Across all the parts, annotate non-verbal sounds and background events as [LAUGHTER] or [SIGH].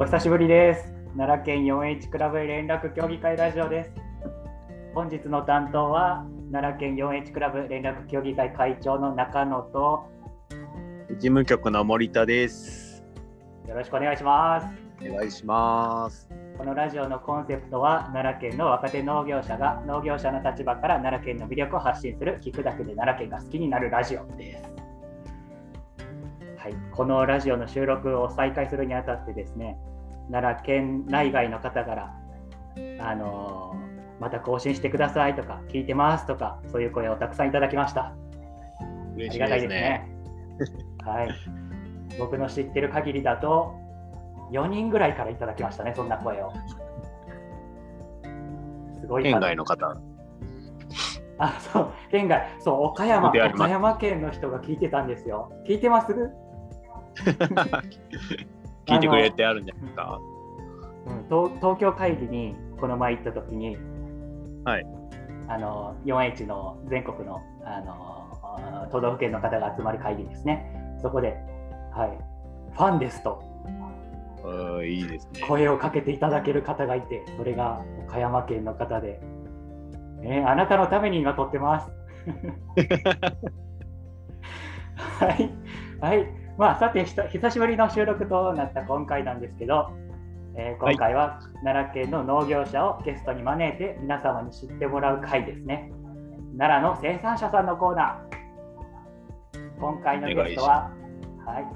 お久しぶりです。奈良県 4H クラブ連絡協議会ラジオです。本日の担当は奈良県 4H クラブ連絡協議会会長の中野と事務局の森田です。よろしくお願いします。お願いします。このラジオのコンセプトは奈良県の若手農業者が農業者の立場から奈良県の魅力を発信する聞くだけで奈良県が好きになるラジオです。はい、このラジオの収録を再開するにあたってですね奈良県内外の方からあのーまた更新してくださいとか聞いてますとかそういう声をたくさんいただきました。あ嬉しいりがたいでですすね。はい。僕の知ってる限りだと、4人ぐらいからいただきましたね、そんな声を。すごい県数外の方。あ、そう、県外、そう、岡山、岡山県の人が聞いてたんですよ。聞いてます？[LAUGHS] 聞いてくれてあるんじゃないですか？うん東東京会議にこの前行った時に、はい、あの 4H の全国のあの都道府県の方が集まる会議ですね、そこで、はい、ファンですと。うんいいですね。声をかけていただける方がいて、それが岡山県の方で、ね、あなたのために今撮ってます。[LAUGHS] はい、はい、まあ、さて久しぶりの収録となった今回なんですけど、えー今回は奈良県の農業者をゲストに招いて皆様に知ってもらう回ですね。奈良の生産者さんのコーナー。今回のゲストは、はい、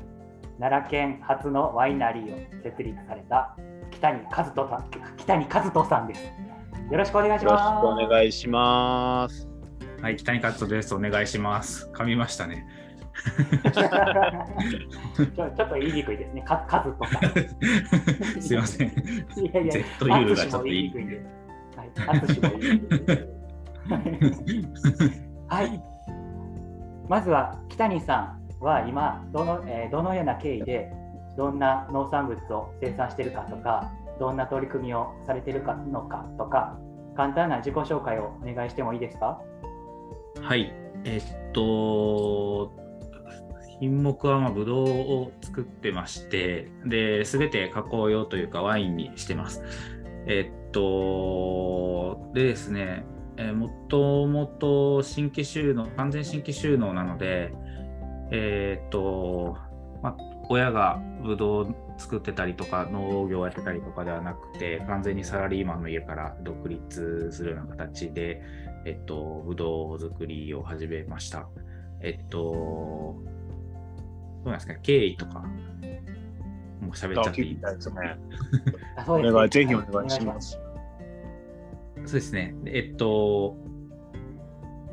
奈良県初のワイナリーを設立された北谷和人さん北谷和人さんです。よろしくお願いしよろしくます。お願いします。はい、北にカットです。お願いします。噛みましたね。ちょちょっと言いにくいですね。か和人さん。すいません。いやいや、ZU がちょっと言いにくいんで。はい、淳も言いにくいんで。はい。まずは北谷さんは今どの、えーどのような経緯でどんな農産物を生産しているかとか、どんな取り組みをされているかのかとか、簡単な自己紹介をお願いしてもいいですか？はい。えっと、品目はまあブドウを作ってまして、で、すべて加工用というかワインにしてます。えっと、でですね、えーもともと新規収納、完全新規収納なので、えっと、ま、親がブドウを作ってたりとか農業やってたりとかではなくて完全にサラリーマンの家から独立するような形で、えっと、ブドウ作りを始めました。えっと、どうなんですか？ね、経緯とか、もう喋っちゃっていい？ですね。あそうですお願い、ぜひお願いはします。そうですね。でえっと、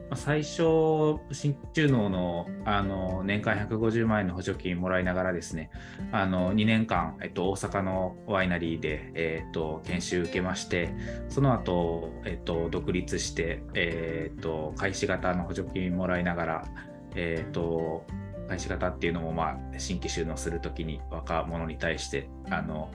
まあ最初、新中農のあの年間150万円の補助金もらいながらですね、あの2年間、えっと、大阪のワイナリーで、えっと、研修受けまして、その後、えっと、独立して、えっと、開始型の補助金もらいながら、えっと、開始型っていうのも、まあ、新規収納するときに若者に対して、あの、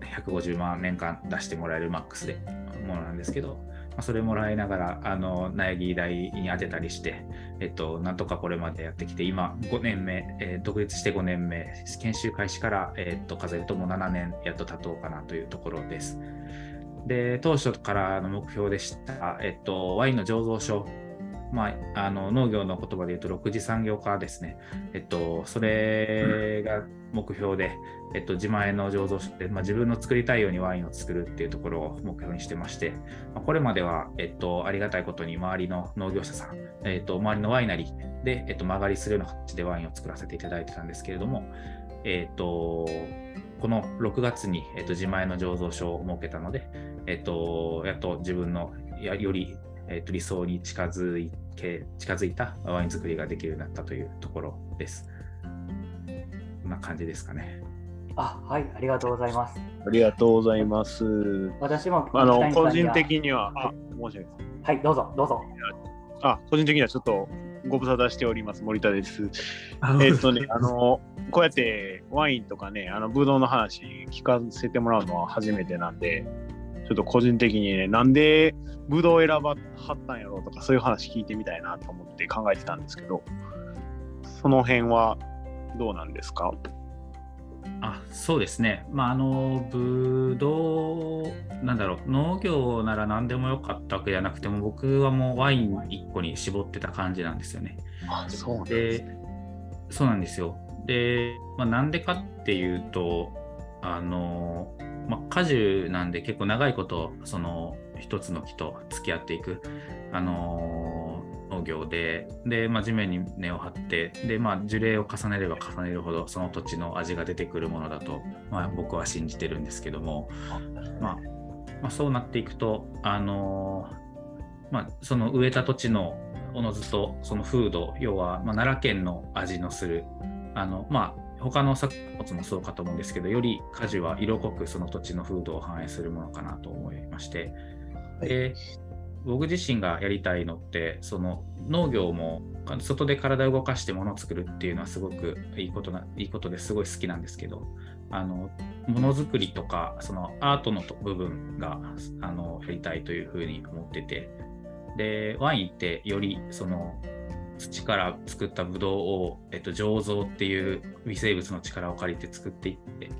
150万年間出してもらえるマックスでものなんですけど、まあ、それもらいながらあの苗木代に当てたりして、えっと、なんとかこれまでやってきて今5年目、えー独立して5年目研修開始から、えっと、数えるともう7年やっと経とうかなというところです。で当初からの目標でした、えっと、ワインの醸造所まあ、あの農業の言葉で言うと6次産業化ですね。えっと、それが目標で、えっと、自前の醸造所で、まあ、自分の作りたいようにワインを作るっていうところを目標にしてまして、まあ、これまでは、えっと、ありがたいことに周りの農業者さん、えっと、周りのワイナリーで、えっと、曲がりするような形でワインを作らせていただいてたんですけれども、えっと、この6月に、えっと、自前の醸造所を設けたので、えっと、やっと自分のやより、えっと、理想に近づい近づいたワイン作りができるようになったというところです。こんな感じですかね。あ、はい、ありがとうございます。ありがとうございます。私もあの個人的には、あ、申し訳ない。はい、どうぞ、どうぞ。あ、個人的にはちょっとご無沙汰しております、森田です。えっとね、あの、こうやってワインとかね、あの、ブドウの話聞かせてもらうのは初めてなんで、ちょっと個人的にね、なんでブドウ選ばはったんやろうとか、そういう話聞いてみたいなと思って考えてたんですけど、その辺はどうなんですか？あそうですね、まあ、あのブドウ、なんだろう、農業なら何でもよかったわけじゃなくても、僕はもうワイン1個に絞ってた感じなんですよね。あそうなんで。そうなんですよ。で、まあ、なんでかっていうと、あの、まあ、果樹なんで結構長いこと、その一つの木と付き合っていく、あの農業で、で、まあ、地面に根を張って、で、まあ、樹齢を重ねれば重ねるほど、その土地の味が出てくるものだと、まあ、僕は信じてるんですけども、まあ、まあ、そうなっていくと、あのまあ、その植えた土地のおのずとその風土、要は、まあ、奈良県の味のする、あのまあ、他の作物もそうかと思うんですけど、より果樹は色濃くその土地の風土を反映するものかなと思いまして、はい。で僕自身がやりたいのって、その農業も外で体を動かして物を作るっていうのはすごくいいことないいことですごい好きなんですけど、あのものづくりとかそのアートのと部分があのやりたいというふうに思ってて。でワインってよりその土から作ったブドウを、えっと、醸造っていう微生物の力を借りて作っていって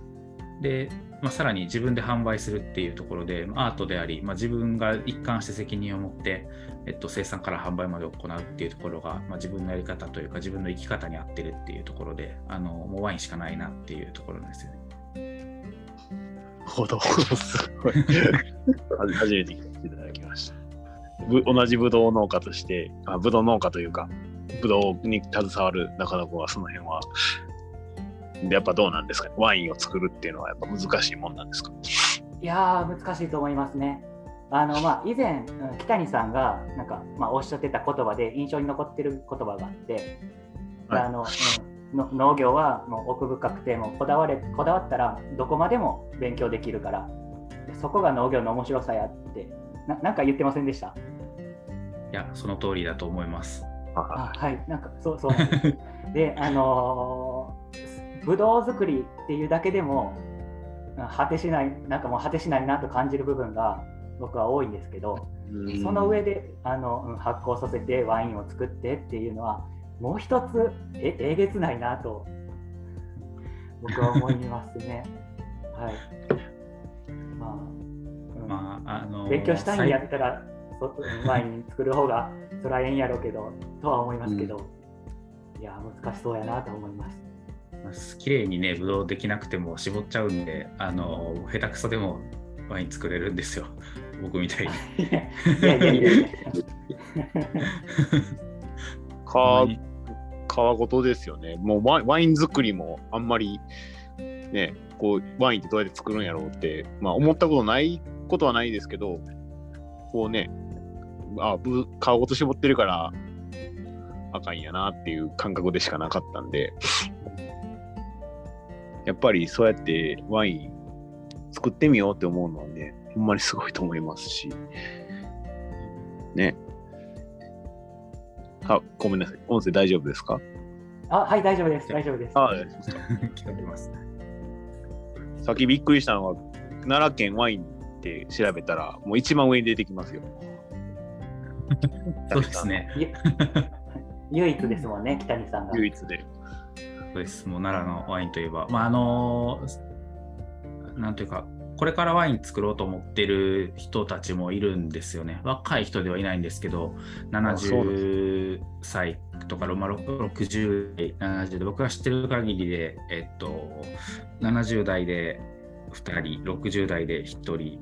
で、まあ、さらに自分で販売するっていうところでまあアートであり、まあ、自分が一貫して責任を持って、えっと、生産から販売まで行うっていうところが、まあ、自分のやり方というか自分の生き方に合ってるっていうところであのもうワインしかないなっていうところなんですよね。[LAUGHS] ほど。すごい。は [LAUGHS] 初めて聞いていただきました。ぶ同じブドウ農家として、あブドウ農家というか、ブドウに携わる中野子はその辺は、やっぱどうなんですか？ね。ワインを作るっていうのはやっぱ難しいもんなんですか？いやー難しいと思いますね。あのまあ、以前、うん北谷さんがなんか、まあ、おっしゃってた言葉で印象に残ってる言葉があって、はいあのうんの農業はもう奥深くてもこだわれこだわったらどこまでも勉強できるからでそこが農業の面白さやってななんか言ってませんでした？いや、その通りだと思います。あはいなんかそうそうなん [LAUGHS] ですであのーぶどう作りっていうだけでもうん果てしないなんかもう果てしないなと感じる部分が僕は多いんですけどその上であのうん発酵させてワインを作ってっていうのはもう一つええげつないなと僕は思いますね。[LAUGHS] はい。まあ、うんまあ、あの勉強したいんやったらそワイン作る方がそらええんやろうけどとは思いますけど、いや難しそうやなと思います。綺麗にね、ぶどうできなくても絞っちゃうんで、あの下手くそでもワイン作れるんですよ、僕みたいに。[LAUGHS] 皮 [LAUGHS] 皮ごとですよね。もうワインワイン作りもあんまりね、こうワインってどうやって作るんやろうって、まあ思ったことないことはないですけど、こうね、あぶ皮ごと絞ってるからあかんやなっていう感覚でしかなかったんで、やっぱりそうやってワイン作ってみようって思うのはね、ほんまにすごいと思いますし、ね。あ、ごめんなさい。音声大丈夫ですか？あはい大丈夫です大丈夫です。あ [LAUGHS] 聞こえてます。さっきびっくりしたのは、奈良県ワインって調べたら、もう一番上に出てきますよ。[LAUGHS] そうですね。ゆ唯一ですもんね北谷さんが。唯一で。そうです。もう奈良のワインといえば、まあ、あの、なんというか、これからワイン作ろうと思ってる人たちもいるんですよね。若い人ではいないんですけど、あそうなん70歳とか、まあ60代、70で、僕が知ってる限りで、えっと、70代で2人、60代で1人、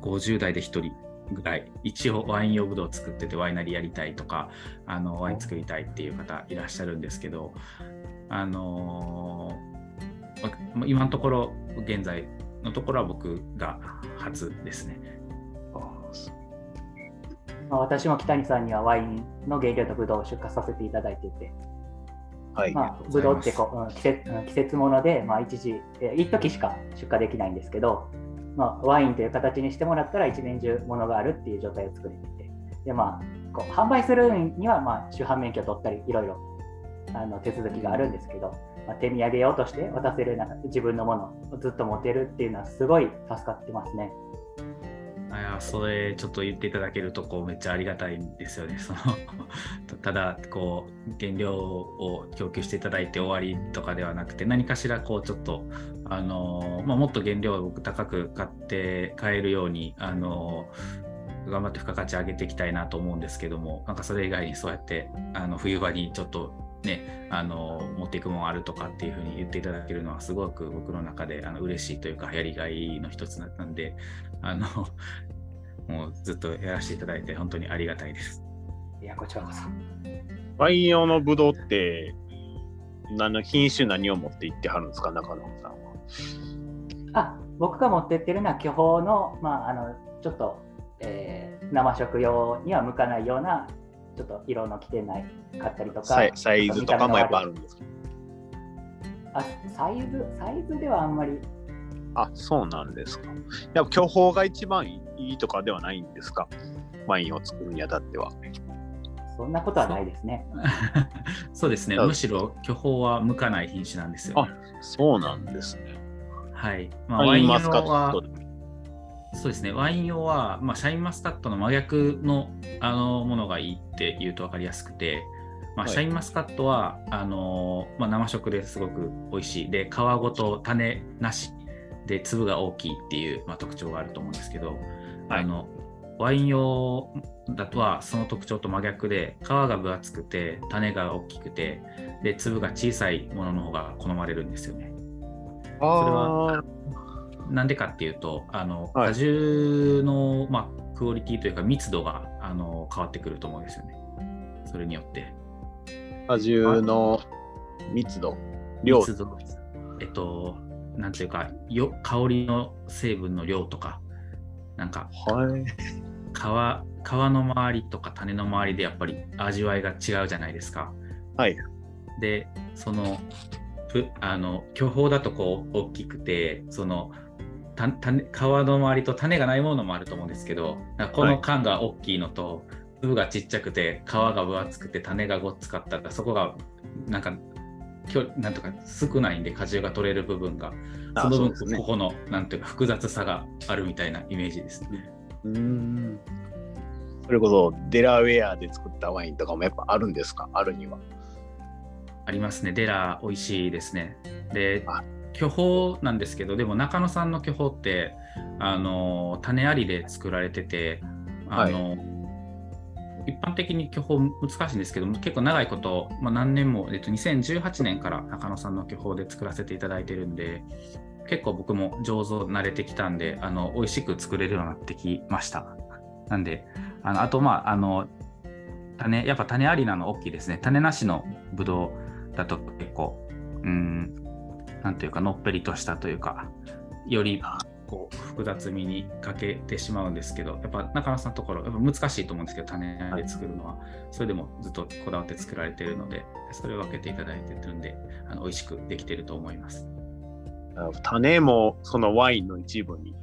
50代で1人ぐらい、一応ワイン用ブドウを作ってて、ワイナリーやりたいとか、あのワイン作りたいっていう方いらっしゃるんですけど、あのーま今のところ、現在のところは僕が初ですね。まあ、私も北谷さんにはワインの原料のブドウを出荷させていただいてて、はい。まあ、ブドウってこう、うん季節うん季節もので、まあ、一時、え一時しか出荷できないんですけど、まあ、ワインという形にしてもらったら一年中ものがあるっていう状態を作れてて、でまあ、こう販売するには、まあ、主販免許を取ったり、いろいろあの手続きがあるんですけど、まあ、手土産用として渡せるなんか自分のものをずっと持てるっていうのはすごい助かってますね。あそれちょっと言っていただけるとこうめっちゃありがたいんですよね。そのただこう原料を供給していただいて終わりとかではなくて何かしらこうちょっとあの、まあ、もっと原料を高く買って買えるようにあの頑張って付加価値上げていきたいなと思うんですけどもなんかそれ以外にそうやってあの冬場にちょっとね、あの持っていくもんあるとかっていうふうに言っていただけるのはすごく僕の中であの嬉しいというかやりがいの一つなんであの [LAUGHS] もうずっとやらせていただいて本当にありがたいです。いやこちらこそ。ワイン用のブドウって何品種何を持っていってはるんですか中野さんは。あ僕が持ってってるのは巨峰の,、まあ、あのちょっと、えー、生食用には向かないようなちょっと色の着てないかったりとかサイズとかもやっぱあるんですか？あサイズサイズではあんまり。あそうなんですか。やっぱ巨峰が一番いいとかではないんですか？ワインを作るにあたっては。そんなことはないですね。[LAUGHS] そうですね。むしろ巨峰は向かない品種なんですよ、ね、あそうなんですね。はい、まあ、ワイン用はそうですね、ワイン用は、まあ、シャインマスカットの真逆のあのものがいいって言うと分かりやすくて、まあ、シャインマスカットは、あのまあ、生食ですごく美味しい。で皮ごと種なしで粒が大きいっていう、まあ、特徴があると思うんですけど、はい、あのワイン用だとはその特徴と真逆で皮が分厚くて種が大きくてで粒が小さいものの方が好まれるんですよね。それはなんでかっていうと、あの、はい、果汁の、まあ、クオリティというか密度があの変わってくると思うんですよね。それによって。果汁の密度、量。密度えっと、なんていうか、よ香りの成分の量とか、なんか、はい、皮皮の周りとか種の周りでやっぱり味わいが違うじゃないですか。はい。で、その、あの巨峰だとこう大きくてそのた皮の周りと種がないものもあると思うんですけどこの缶が大きいのと、粒がちっちゃくて皮が分厚くて種がごっつかったらそこがなんかなんとか少ないんで果汁が取れる部分がその分、ここのなんていうか複雑さがあるみたいなイメージですね。うんそれこそデラウェアで作ったワインとかもやっぱあるんですか？あるには。ありますね。デラ美味しいですね。で、巨峰なんですけどでも中野さんの巨峰ってあの種ありで作られててあの、はい、一般的に巨峰難しいんですけど結構長いこと、まあ、何年も、えっと、2018年から中野さんの巨峰で作らせていただいてるんで結構僕も上手慣れてきたんであの美味しく作れるようになってきました。なんであのあとまああの種やっぱ種ありなの大きいですね。種なしのぶどうだと結構うんなんというかのっぺりとしたというかよりこう複雑味に欠けてしまうんですけどやっぱ中野さんのところやっぱ難しいと思うんですけど種で作るのは。それでもずっとこだわって作られてるのでそれを分けていただいてるんであの美味しくできてると思います。種もそのワインの一部に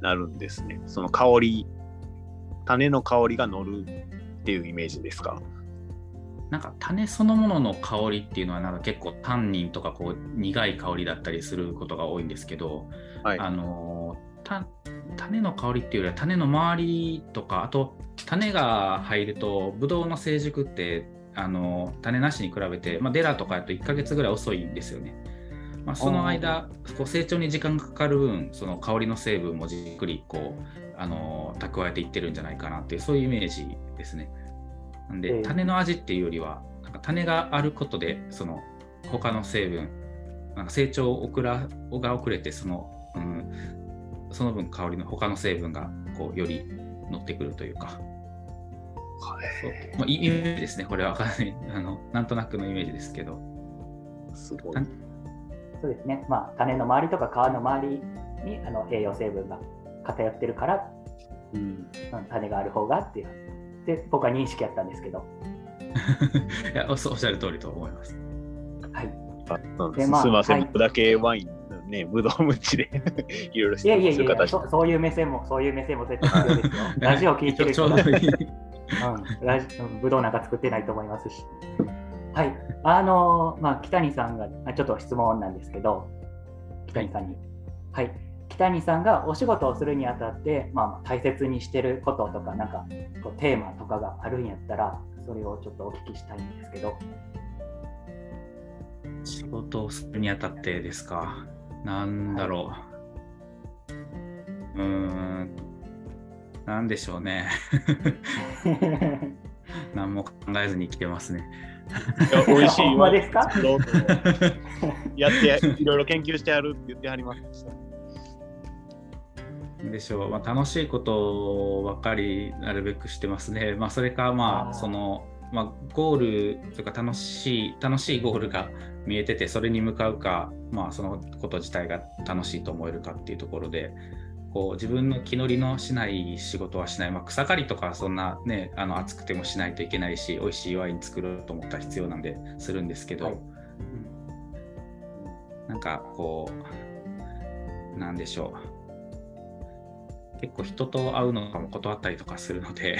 なるんですね。その香り種の香りが乗るっていうイメージですか？なんか種そのものの香りっていうのはなんか結構タンニンとかこう苦い香りだったりすることが多いんですけど、はい、あの種の香りっていうよりは種の周りとかあと種が入るとブドウの成熟ってあの種なしに比べて、まあ、デラとかだと1ヶ月ぐらい遅いんですよね。まあ、その間こう成長に時間がかかる分その香りの成分もじっくりこうあの蓄えていってるんじゃないかなっていうそういうイメージですね。なんで、種の味っていうよりは、なんか種があることで、その他の成分、なんか成長遅らが遅れて、その、うん、その分香りの他の成分がこうより乗ってくるというか。はい、まあ、イメージですね、これは。[LAUGHS] あのなんとなくのイメージですけど。すごい。そうですね、まあ、種の周りとか皮の周りにあの栄養成分が偏ってるから、うん、種がある方がっていうって僕は認識やったんですけど。[LAUGHS] いやおっしゃる通りと思います。はい。あでまあ、すみません、はい、僕だけワイン、ね、ぶどうむちでいろいろしていやいやいやそ、そういう目線も、そういう目線も絶対必要ですよ。[LAUGHS] ラジオ聞いてる人うん、ラジぶどうなんか作ってないと思いますし。はい。あのー、まあ、北谷さんが、ちょっと質問なんですけど、北谷さんに。はい。北谷さんがお仕事をするにあたって、まあ、大切にしてることとかなんかこうテーマとかがあるんやったらそれをちょっとお聞きしたいんですけど。仕事をするにあたってですか？なんだろう、はい、うん。なんでしょうね。[LAUGHS] 何も考えずに来てますね。美味しいわ。ですか？やっていろいろ研究してやるって言ってはりましたでしょう、まあ、楽しいことばかりなるべくしてますね。まあ、それか、まあ、その、まあ、ゴールというか楽しい、楽しいゴールが見えてて、それに向かうか、まあ、そのこと自体が楽しいと思えるかっていうところで、こう自分の気乗りのしない仕事はしない、まあ、草刈りとかそんなね、あの暑くてもしないといけないし、美味しいワイン作ろうと思ったら必要なんでするんですけど、はい、なんかこう、なんでしょう。結構人と会うのかも断ったりとかするので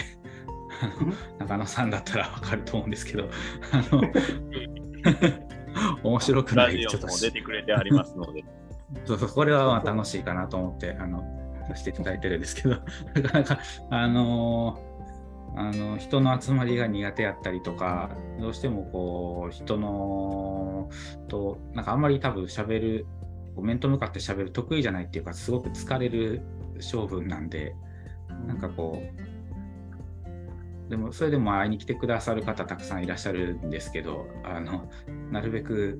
[LAUGHS] 中野さんだったら分かると思うんですけどあの [LAUGHS] 面白くないちょっと出てくれてありますので。そうそうこれはまあ楽しいかなと思ってあのさせていただいてるんですけどなかなかあのあの人の集まりが苦手やったりとかどうしてもこう人のとなんかあんまり多分喋る面と向かって喋る得意じゃないっていうかすごく疲れる性分なんで、なんかこう、でもそれでも会いに来てくださる方たくさんいらっしゃるんですけど、あのなるべく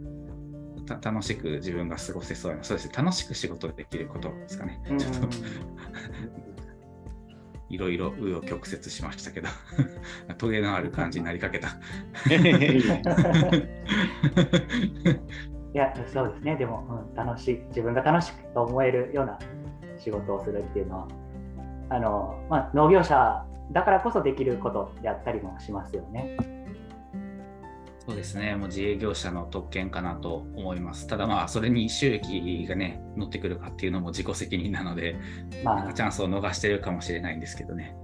楽しく自分が過ごせそうな、そうですね、楽しく仕事できることですかね。ちょっと [LAUGHS] いろいろ紆余曲折しましたけど、[LAUGHS] トゲのある感じになりかけた。[LAUGHS] いや、そうですね、でも、うん、楽しい、自分が楽しくと思えるような仕事をするっていうのはあの、まあ、農業者だからこそできることであったりもしますよね。そうですね、もう自営業者の特権かなと思います。ただまあ、それに収益がね、乗ってくるかっていうのも自己責任なので、まあ、チャンスを逃してるかもしれないんですけどね。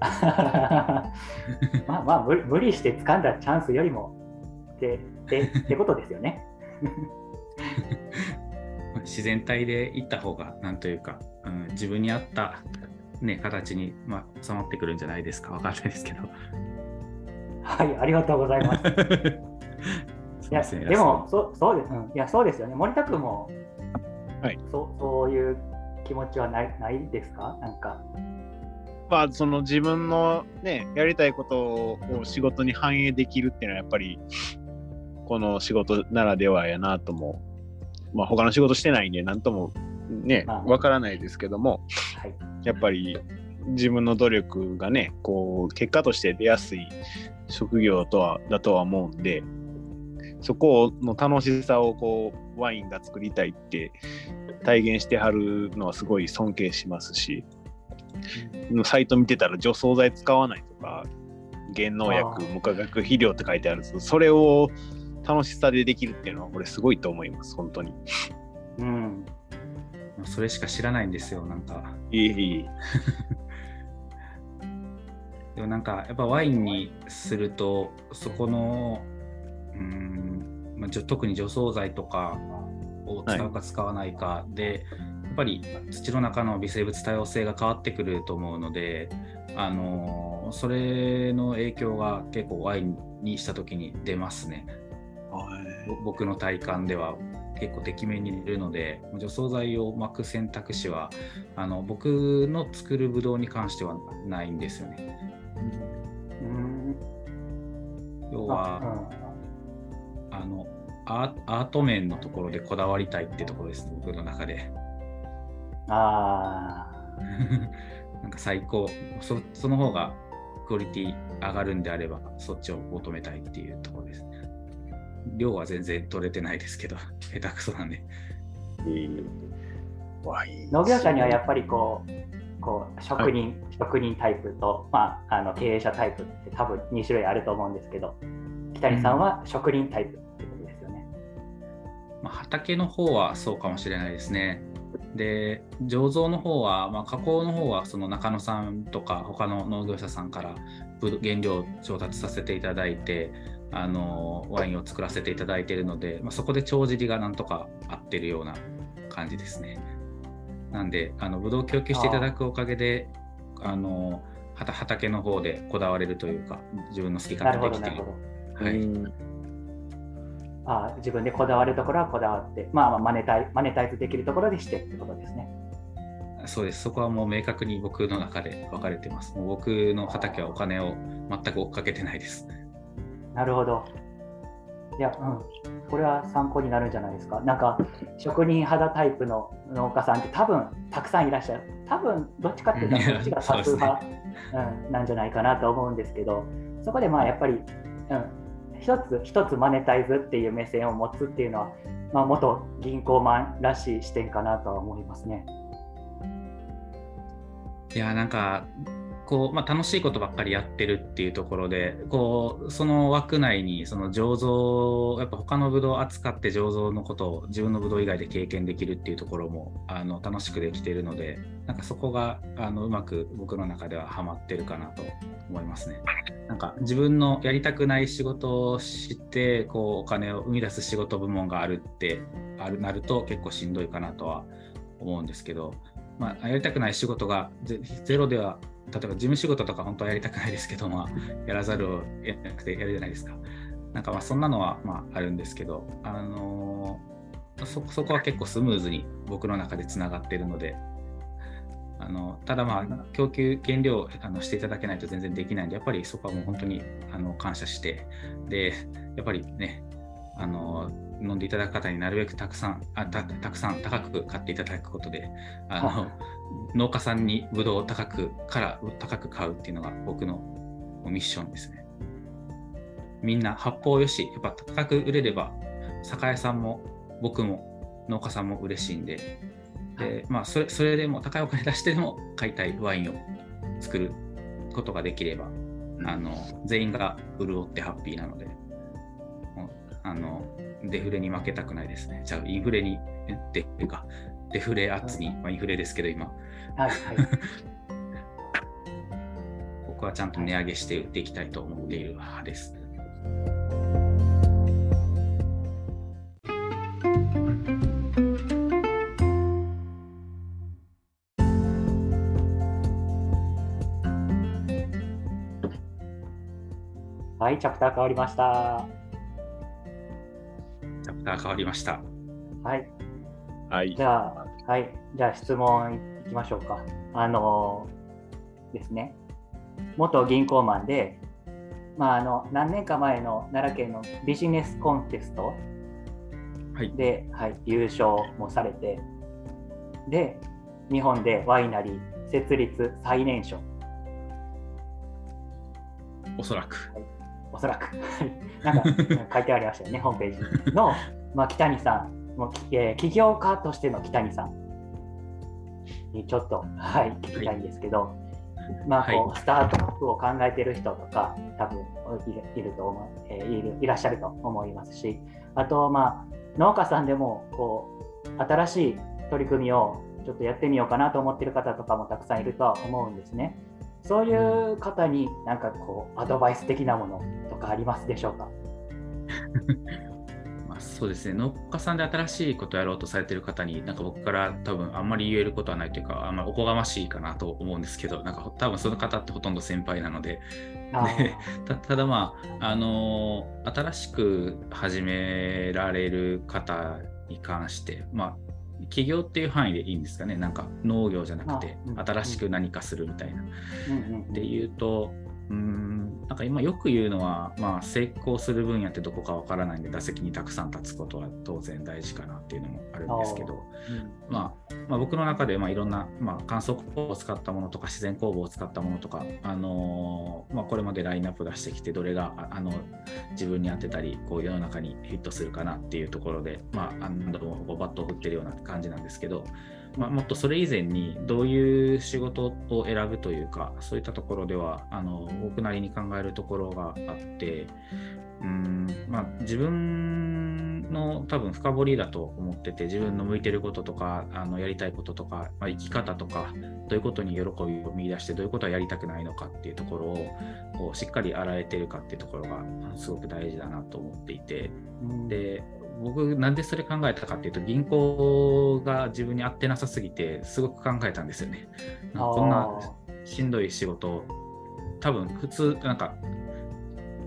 [LAUGHS] まあまあ無理して掴んだチャンスよりもってってってことですよね。[LAUGHS] 自然体でいった方がなんというか、うん、自分に合った、ね、形に、まあ、収まってくるんじゃないですか。分かんないですけど。はいありがとうございます。[LAUGHS] いやでもそそうです、うん、いやそうですよね。森田君も、はい、そそういう気持ちはないないですか？なんか。まあその自分のねやりたいことを仕事に反映できるっていうのはやっぱりこの仕事ならではやなともまあ、他の仕事してないんで、なんともね、わからないですけども、はい、やっぱり自分の努力がね、こう、結果として出やすい職業とは、だとは思うんで、そこの楽しさをこう、ワインが作りたいって体現してはるのはすごい尊敬しますし、サイト見てたら除草剤使わないとか、原農薬、無化学肥料って書いてあるんですそれを楽しさでできるっていうのは俺すごいと思います本当に。うん。それしか知らないんですよなんか。いいいい [LAUGHS] でもなんかやっぱワインにするとそこのうんまあ、特に除草剤とかを使うか使わないかで、はい、やっぱり土の中の微生物多様性が変わってくると思うのであのそれの影響が結構ワインにした時に出ますね。僕の体感では結構てきめんにいるので除草剤を巻く選択肢はあの僕の作るブドウに関してはないんですよね。要はあのアート面のところでこだわりたいってところです僕の中で。あ [LAUGHS] なんか最高そその方がクオリティ上がるんであればそっちを求めたいっていうところです。量は全然取れてないですけど、[LAUGHS] 下手くそなんで。農業者にはやっぱりこう、こう職人、はい、職人タイプと、まあ、あの経営者タイプって多分2種類あると思うんですけど、北谷さんは職人タイプってことですよね。まあ、畑の方はそうかもしれないですね。で醸造の方は、まあ、加工の方はその中野さんとか他の農業者さんから原料調達させていただいてあのワインを作らせていただいているので、まあ、そこで帳尻がなんとか合ってるような感じですね。なんで、あのブドウを供給していただくおかげで、あの畑の方でこだわれるというか、自分の好き勝手できてる。はい、あ自分でこだわるところはこだわって、まあ、マネタイマネタイズできるところでしてってことですね。そうです、そこはもう明確に僕の中で分かれてます。もう僕の畑はお金を全く追っかけてないです。なるほど。いや、うん、これは参考になるんじゃないですか。なんか、職人肌タイプの農家さんって多分たくさんいらっしゃる。多分どっちかっていうと、そっちが多数派、ね、うん、なんじゃないかなと思うんですけど、そこでまあやっぱり、うん、一つ一つマネタイズっていう目線を持つっていうのは、まあ、元銀行マンらしい視点かなとは思いますね。いやなんかこう、まあ、楽しいことばっかりやってるっていうところでこうその枠内にその醸造やっぱ他のブドウを扱って醸造のことを自分のブドウ以外で経験できるっていうところもあの楽しくできてるのでなんかそこがあのうまく僕の中ではハマってるかなと思いますね。なんか自分のやりたくない仕事をしてこうお金を生み出す仕事部門があるってあるなると結構しんどいかなとは思うんですけど、まあ、やりたくない仕事がゼロでは例えば事務仕事とか本当はやりたくないですけど、まあ、やらざるを得なくてやるじゃないですか。なんかまあそんなのはまああるんですけど、あのー、そそこは結構スムーズに僕の中でつながってるので、あのただまあ供給原料あのしていただけないと全然できないんでやっぱりそこはもう本当にあの感謝してでやっぱりねあの飲んでいただく方になるべくたくさんあたたくさん高く買っていただくことであの農家さんにブドウを高くから高く買うっていうのが僕のミッションですね。みんな八方よし、やっぱ高く売れれば酒屋さんも僕も農家さんも嬉しいんで、でまあ、それそれでも高いお金出してでも買いたいワインを作ることができれば、あの全員が潤ってハッピーなので、あのデフレに負けたくないですね。じゃあインフレに、っていうか、デフレ圧に、まあ、インフレですけど今、はいはい、[LAUGHS] 僕はちゃんと値上げして売っていきたいと思っている派です。はい、チャプター変わりました。チャプター変わりました。はい。はい。じゃあ、はい。じゃあ質問いきましょうか。あのー、ですね。元銀行マンで、まあ、あの何年か前の奈良県のビジネスコンテストで、はい、はい、優勝もされて、で、日本でワイナリー設立最年少。おそらく。はい、おそらく。[LAUGHS] なんか [LAUGHS] 書いてありましたよね、ホームページの、まあ、北谷さん。もう、えー、起業家としての北谷さん。にちょっと、はい、聞きたいんですけど、はい、まあこう、はい、スタートアップを考えている人とか多分いると思う、えー、いるいらっしゃると思いますし。あと、まあ、農家さんでもこう新しい取り組みをちょっとやってみようかなと思っている方とかもたくさんいるとは思うんですね。そういう方になんかこうアドバイス的なものとかありますでしょうか？[LAUGHS] そうですね。農家さんで新しいことをやろうとされてる方になんか僕から多分あんまり言えることはないというかあんまりおこがましいかなと思うんですけどなんか多分その方ってほとんど先輩なので。で [LAUGHS] ただまああの新しく始められる方に関してまあ起業っていう範囲でいいんですかね。なんか農業じゃなくて新しく何かするみたいな。で言うとうん。なんか今よく言うのは、まあ、成功する分野ってどこかわからないんで打席にたくさん立つことは当然大事かなっていうのもあるんですけど、うん、まあ、まあ、僕の中でまあいろんな、まあ、乾燥酵母を使ったものとか自然酵母を使ったものとか、あのー、まあ、これまでラインナップ出してきてどれがあの自分に当てたりこう世の中にヒットするかなっていうところで、まあ、何度もバットを振ってるような感じなんですけど、まあ、もっとそれ以前にどういう仕事を選ぶというかそういったところではあの僕なりに考えるところがあってうんまあ、自分の多分深掘りだと思ってて自分の向いてることとかあのやりたいこととか、まあ、生き方とかどういうことに喜びを見出してどういうことはやりたくないのかっていうところをこうしっかり洗えてるかっていうところがすごく大事だなと思っていて、で僕なんでそれ考えたかっていうと銀行が自分に合ってなさすぎてすごく考えたんですよね。こんなしんどい仕事多分普通なんか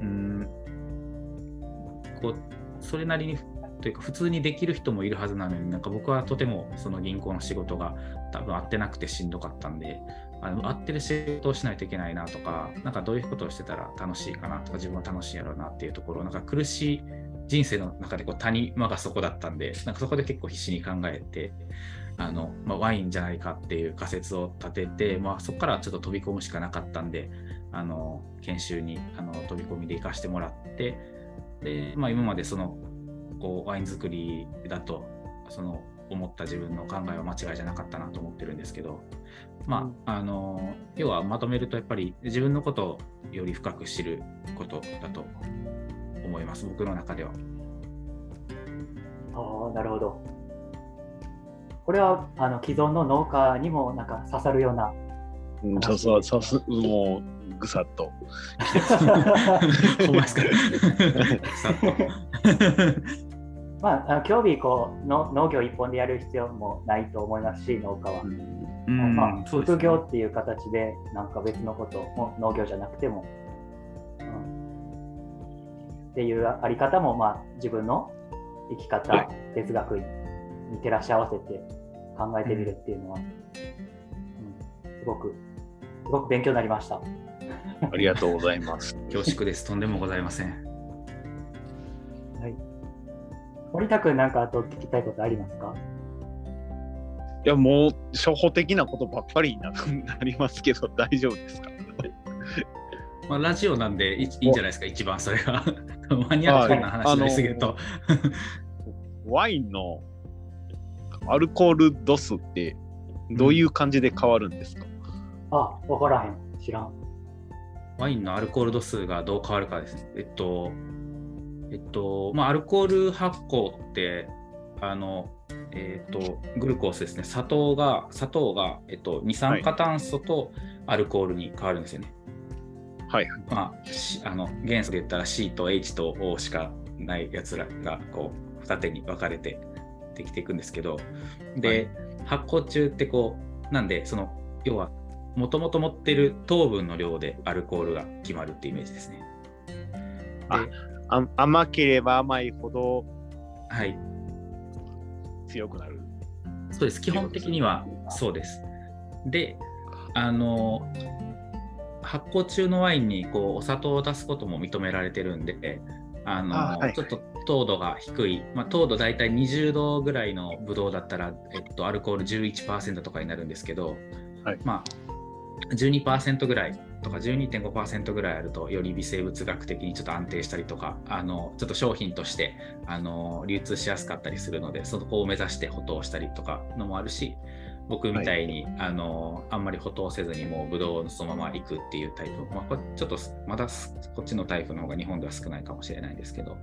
うんこうそれなりにというか普通にできる人もいるはずなのになんか僕はとてもその銀行の仕事が多分合ってなくてしんどかったんであの合ってる仕事をしないといけないなとかなんかどういうことをしてたら楽しいかなとか自分は楽しいやろうなっていうところなんか苦しい人生の中でこう谷間がそこだったんでなんかそこで結構必死に考えてあの、まあ、ワインじゃないかっていう仮説を立てて、まあ、そこからちょっと飛び込むしかなかったんであの研修にあの飛び込みで行かしてもらってで、まあ、今までそのこうワイン作りだとその思った自分の考えは間違いじゃなかったなと思ってるんですけど、まあ、あの要はまとめるとやっぱり自分のことをより深く知ることだと思います僕の中では。ああなるほど。これはあの既存の農家にもなんか刺さるような。うん、そうそう、そうす、もう、ぐさっと。[LAUGHS] ほんまですか？[LAUGHS] まあ、興味こうの農業一本でやる必要もないと思いますし、農家は。うんまあ、副業っていう形で、なんか別のことも農業じゃなくても、うん、っていうあり方も、まあ、自分の生き方、はい哲学に照らし合わせて考えてみるっていうのは、うんすごく、すごく勉強になりました。ありがとうございます。[LAUGHS] 恐縮です。とんでもございません。はい、森田君、なんかあと聞きたいことありますか？いや、もう、初歩的なことばっかりにな [LAUGHS] なりますけど、大丈夫ですか？まあ、ラジオなんでいいいいんじゃないですか、一番それが。[LAUGHS] マニアックな話になりすぎると。ワインのアルコール度数って、どういう感じで変わるんですか、あ、わからへん。知らん。ワインのアルコール度数がどう変わるかですね。えっと、えっと、まあ、アルコール発酵って、あの、えっと、グルコースですね。砂糖が、砂糖が、えっと、二酸化炭素とアルコールに変わるんですよね。はい。まあ、しあの元素で言ったら C と H と O しかないやつらがこう二手に分かれてできていくんですけどで、発酵中ってこうなんでその要はもともと持ってる糖分の量でアルコールが決まるっていうイメージですね。あ甘ければ甘いほどはい、強くなる。そうです基本的にはそうです。であの発酵中のワインにこうお砂糖を出すことも認められてるんであのあはい。ちょっと糖度が低い、まあ、糖度大体20度ぐらいのブドウだったら、えっと、アルコール11%とかになるんですけど、はい。まあ、12%ぐらいとか12.5%ぐらいあるとより微生物学的にちょっと安定したりとかあのちょっと商品としてあの流通しやすかったりするのでそこを目指して補糖したりとかのもあるし僕みたいに、あのあんまり補糖せずにもうブドウをそのまま行くっていうタイプ、まあ、これちょっとまだすこっちのタイプの方が日本では少ないかもしれないですけど。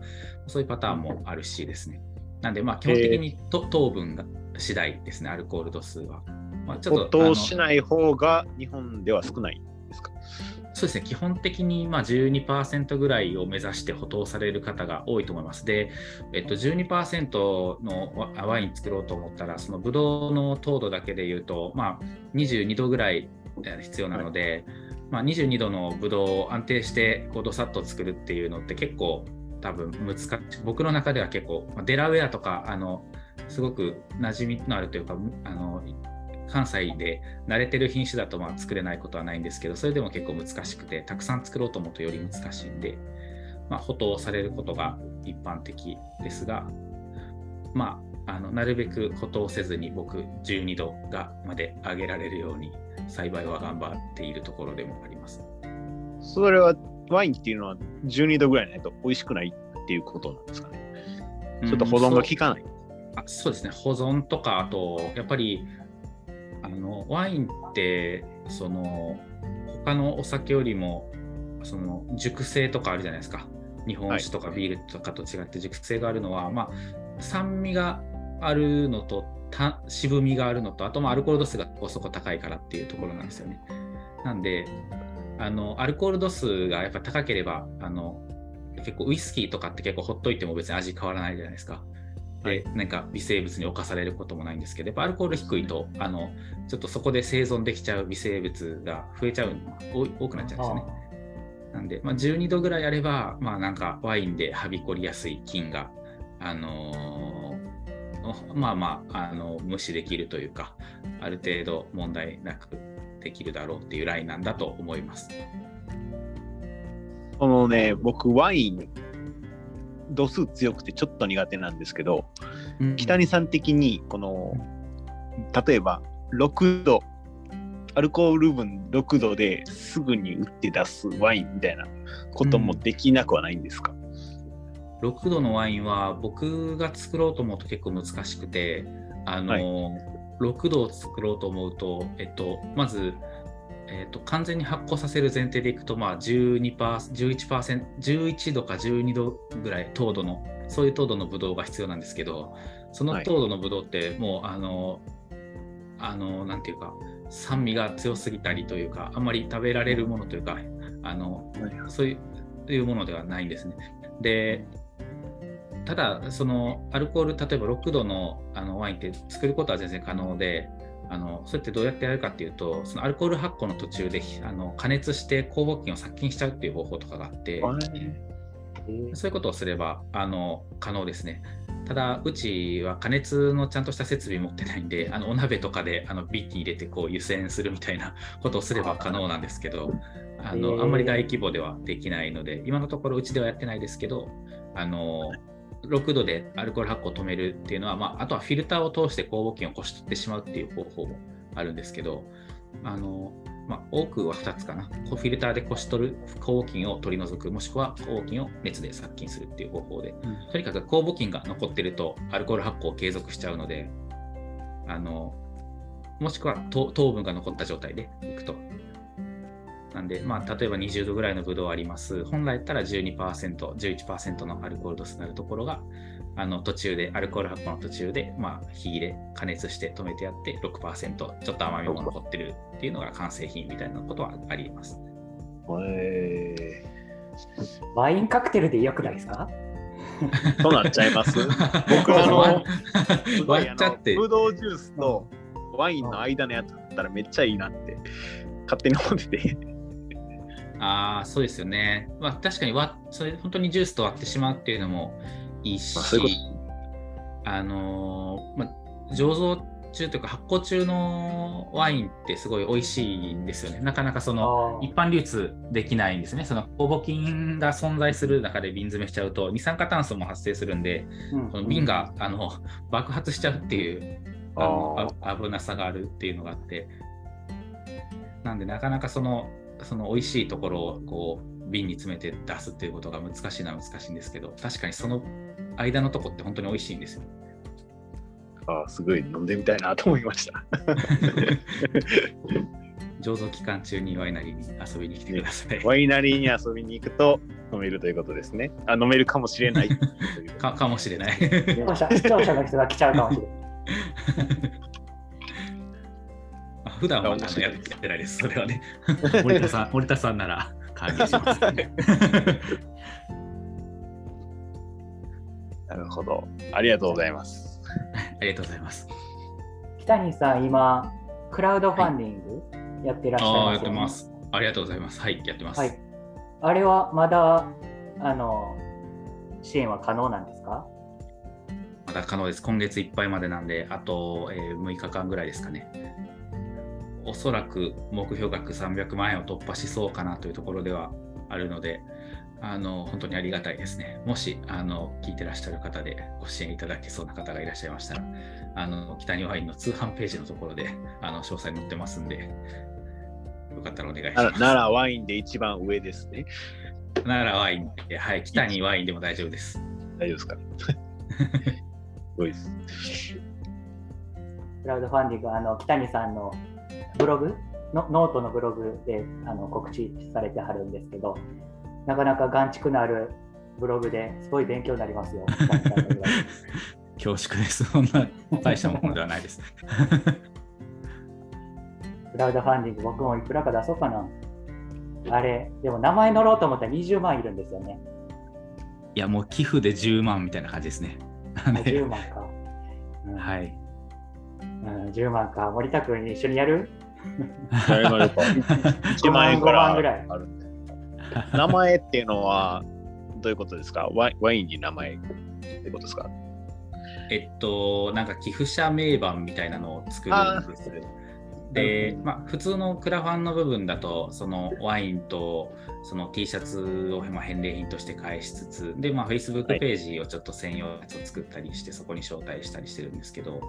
そういうパターンもあるしですね。なんでまあ基本的にと糖分が次第ですねアルコール度数は、まあ、ちょ補っとあの糖しない方が日本では少ないそうですね、基本的にまあ12%ぐらいを目指して補糖される方が多いと思います。で、えっと、12%のワイン作ろうと思ったら、そのブドウの糖度だけで言うと、まあ、22度ぐらい必要なので、まあ、22度のブドウを安定してこうドサッと作るっていうのって結構多分難しい。僕の中では結構、デラウェアとか、あのすごく馴染みのあるというか、あの関西で慣れてる品種だとまあ作れないことはないんですけどそれでも結構難しくてたくさん作ろうと思うとより難しいんで、まあ、補糖されることが一般的ですがまああのなるべく補糖せずに僕12度がまで上げられるように栽培は頑張っているところでもあります。それはワインっていうのは12度ぐらいないと美味しくないっていうことなんですかね。ちょっと保存が効かない。あそうですね保存とかあとやっぱりあのワインってその他のお酒よりもその熟成とかあるじゃないですか日本酒とかビールとかと違って熟成があるのは、まあ、酸味があるのとた渋みがあるのとあとまあアルコール度数がそこそこ高いからっていうところなんですよね。なんであのアルコール度数がやっぱ高ければあの結構ウイスキーとかって結構ほっといても別に味変わらないじゃないですか。で、なんか微生物に侵されることもないんですけど、やっぱアルコール低いと、あのちょっとそこで生存できちゃう微生物が増えちゃう、多くなっちゃうんですよね。なんで、まあ、12度ぐらいあれば、まあなんかワインではびこりやすい菌が、あのー、まあまあ、あの無視できるというか、ある程度問題なくできるだろうっていうラインなんだと思います。このね、僕、ワイン、度数強くてちょっと苦手なんですけど、うん、北谷さん的に、この、例えば6度、アルコール分6度ですぐに打って出すワインみたいなこともできなくはないんですか、うん、6度のワインは僕が作ろうと思うと結構難しくて、あの、はい、6度を作ろうと思うと、えっと、まず、えーと、完全に発酵させる前提でいくと、まあ12%、11%、11度か12度ぐらい糖度の、そういう糖度のブドウが必要なんですけど、その糖度のブドウってもう、はい、あの、あの、なんていうか、酸味が強すぎたりというか、あんまり食べられるものというか、あの、はい、そういうものではないんですね。で、ただ、そのアルコール、例えば6度のあのワインって作ることは全然可能で、あのそれってどうやってやるかっていうとそのアルコール発酵の途中であの加熱して酵母菌を殺菌しちゃうっていう方法とかがあって、そういうことをすればあの可能ですね。ただ、うちは加熱のちゃんとした設備持ってないんで、あのお鍋とかであのビッキ入れてこう湯煎するみたいな [LAUGHS] ことをすれば可能なんですけど、あのあんまり大規模ではできないので、今のところうちではやってないですけど、あの6度でアルコール発酵を止めるっていうのは、まあ、あとはフィルターを通して酵母菌をこし取ってしまうっていう方法もあるんですけど、あのまあ、多くは2つかな。フィルターでこし取る酵母菌を取り除く、もしくは酵母菌を熱で殺菌するっていう方法で、うん、とにかく酵母菌が残ってるとアルコール発酵を継続しちゃうので、あのもしくは糖分が残った状態でいくとなんで、まあ、例えば20度ぐらいのブドウあります。本来だったら12%、11%のアルコール度数になるところが、あの途中で、アルコール発酵の途中で、まあ、火入れ、加熱して止めてやって6%、ちょっと甘みも残ってるっていうのが完成品みたいなことはあります。へワインカクテルでよくないですか？そうなっちゃいます？[LAUGHS] 僕あの、割っちゃって。ブドウジュースとワインの間のやつだったらめっちゃいいなって勝手に思っててああ、そうですよね。まあ、確かにわそれ本当にジュースと割ってしまうっていうのもいいし、まあ、あのー、まあ、醸造中というか発酵中のワインってすごい美味しいんですよね。なかなかその一般流通できないんですね。その酵母菌が存在する中で瓶詰めしちゃうと二酸化炭素も発生するんで、うん、この瓶があの爆発しちゃうっていうあの危なさがあるっていうのがあって、なんでなかなかそのその美味しいところをこう瓶に詰めて出すっていうことが難しいのは難しいんですけど確かにその間のとこって本当に美味しいんですよ。ああすごい飲んでみたいなと思いました。[LAUGHS] 醸造期間中にワイナリーに遊びに来てください。[LAUGHS] ワイナリーに遊びに行くと飲めるということですね。あ飲めるかもしれない [LAUGHS] か。かもしれない。視聴者の人が来ちゃうかもしれない。普段はやってないです、それはね。[LAUGHS] 森田さん森田さんなら歓迎します、ね。[LAUGHS] なるほど。ありがとうございます。ありがとうございます。北谷さん、今、クラウドファンディングやってらっしゃいます、ね、あやってます。ありがとうございます。はい、やってます。はい、あれはまだあの支援は可能なんですか？まだ可能です。今月いっぱいまでなんで、あと、えー、6日間ぐらいですかね。おそらく目標額300万円を突破しそうかなというところではあるので、あの本当にありがたいですね。もしあの聞いてらっしゃる方でご支援いただけそうな方がいらっしゃいましたら、あの木谷ワインの通販ページのところであの詳細載ってますんで、よかったらお願いします。奈良ワインで一番上ですね。奈良ワインで、はい、木谷ワインでも大丈夫です。大丈夫ですか [LAUGHS] すごいです。クラウドファンディング、あの木谷さんのブログのノートのブログであの告知されてはるんですけどなかなか含蓄のあるブログですごい勉強になりますよ。[LAUGHS] 恐縮です。そんな大したものではないです。[LAUGHS] クラウドファンディング、僕もいくらか出そうかな。あれ、でも名前乗ろうと思ったら20万いるんですよね。いや、もう寄付で10万みたいな感じですね。あ10万か。うんはい。うん、10万か。森田君一緒にやる？やりましょうか [LAUGHS] 1万円か5万らぐらいあるんで。名前っていうのはどういうことですか？ワインに名前ってことですか？えっと、なんか寄付者名板みたいなのを作るんです。で、まあ、普通のクラファンの部分だと、そのワインとその T シャツをまあ返礼品として返しつつ、で、まあ、Facebook ページをちょっと専用のやつを作ったりして、そこに招待したりしてるんですけど、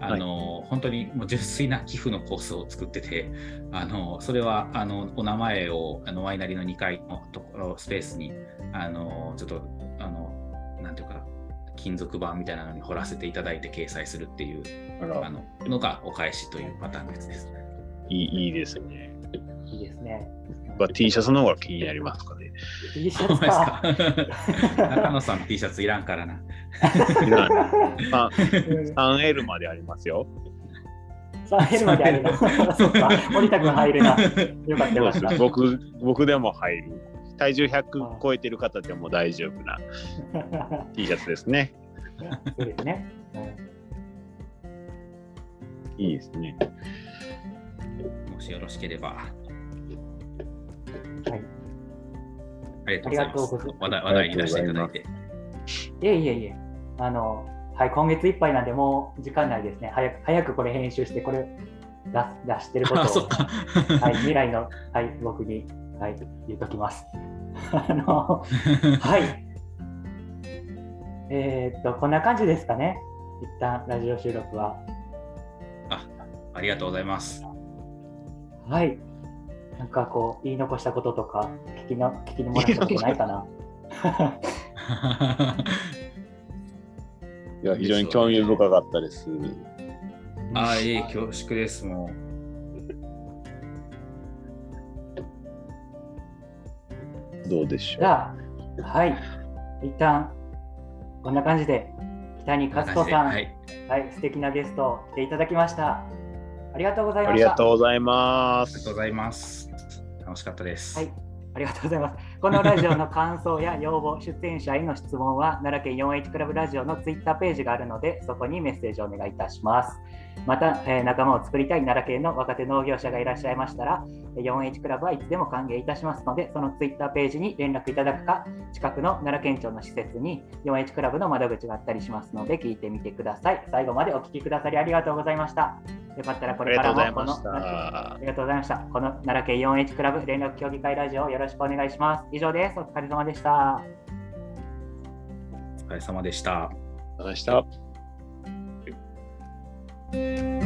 あの、本当にもう純粋な寄付のコースを作ってて、あの、それは、あの、お名前を、あの、ワイナリーの2階のところ、スペースに、あの、ちょっと、あの、なんていうか、金属板みたいなのに彫らせていただいて掲載するっていうあののがお返しというパターンのやつです。いいいいですね。いいですね。まあ T シャツの方が気になりますかね。T シャまツですか。か [LAUGHS] 中野さん T シャツいらんからな。いらないまあ、[LAUGHS] うん 3L までありますよ。3L まであるな。[LAUGHS] そっか、森田君入るな。よかったよかった。僕僕でも入る。体重100超えてる方でも大丈夫な [LAUGHS] T シャツですね。そうですね。いいですね。もしよろしければ。はいありがとうございます。ありがとうございます話題話題に出していただいて。いえいえいえ。あの、はい、今月いっぱいなんで、もう時間ないですね。早く早くこれ編集して、これ出す出してることを [LAUGHS] あ、そっか。はい、未来の、はい、僕に、はい、言っときます。[LAUGHS] あの、はい。[LAUGHS] えーっと、こんな感じですかね。一旦ラジオ収録は。ありがとうございます。はい。なんかこう、言い残したこととか、聞きの聞きにもらったことないかな。[LAUGHS] いや非常に興味深かったです。あ、いえ、恐縮です。もどうでしょう？じゃあ、はい。一旦、こんな感じで、北にう。勝子さん、ははい、い。素敵なゲスト来ていただきました。ありがとうございありました。がとうございますありがとう。ございます。楽しかったです。はい、ありがとうございます。このラジオの感想や要望、出演者への質問は、奈良県 4H クラブラジオのツイッターページがあるので、そこにメッセージをお願いいたします。また、えー仲間を作りたい奈良県の若手農業者がいらっしゃいましたら、4H クラブはいつでも歓迎いたしますので、そのツイッターページに連絡いただくか、近くの奈良県庁の施設に 4H クラブの窓口があったりしますので、聞いてみてください。最後までお聞きくださりありがとうございました。よかったらこれからもこのたあ。りがとうございました。この奈良県 4H クラブ連絡協議会ラジオをよろしくお願いします。以上です。お疲れ様でした。お疲れ様でした。お疲れ様でした。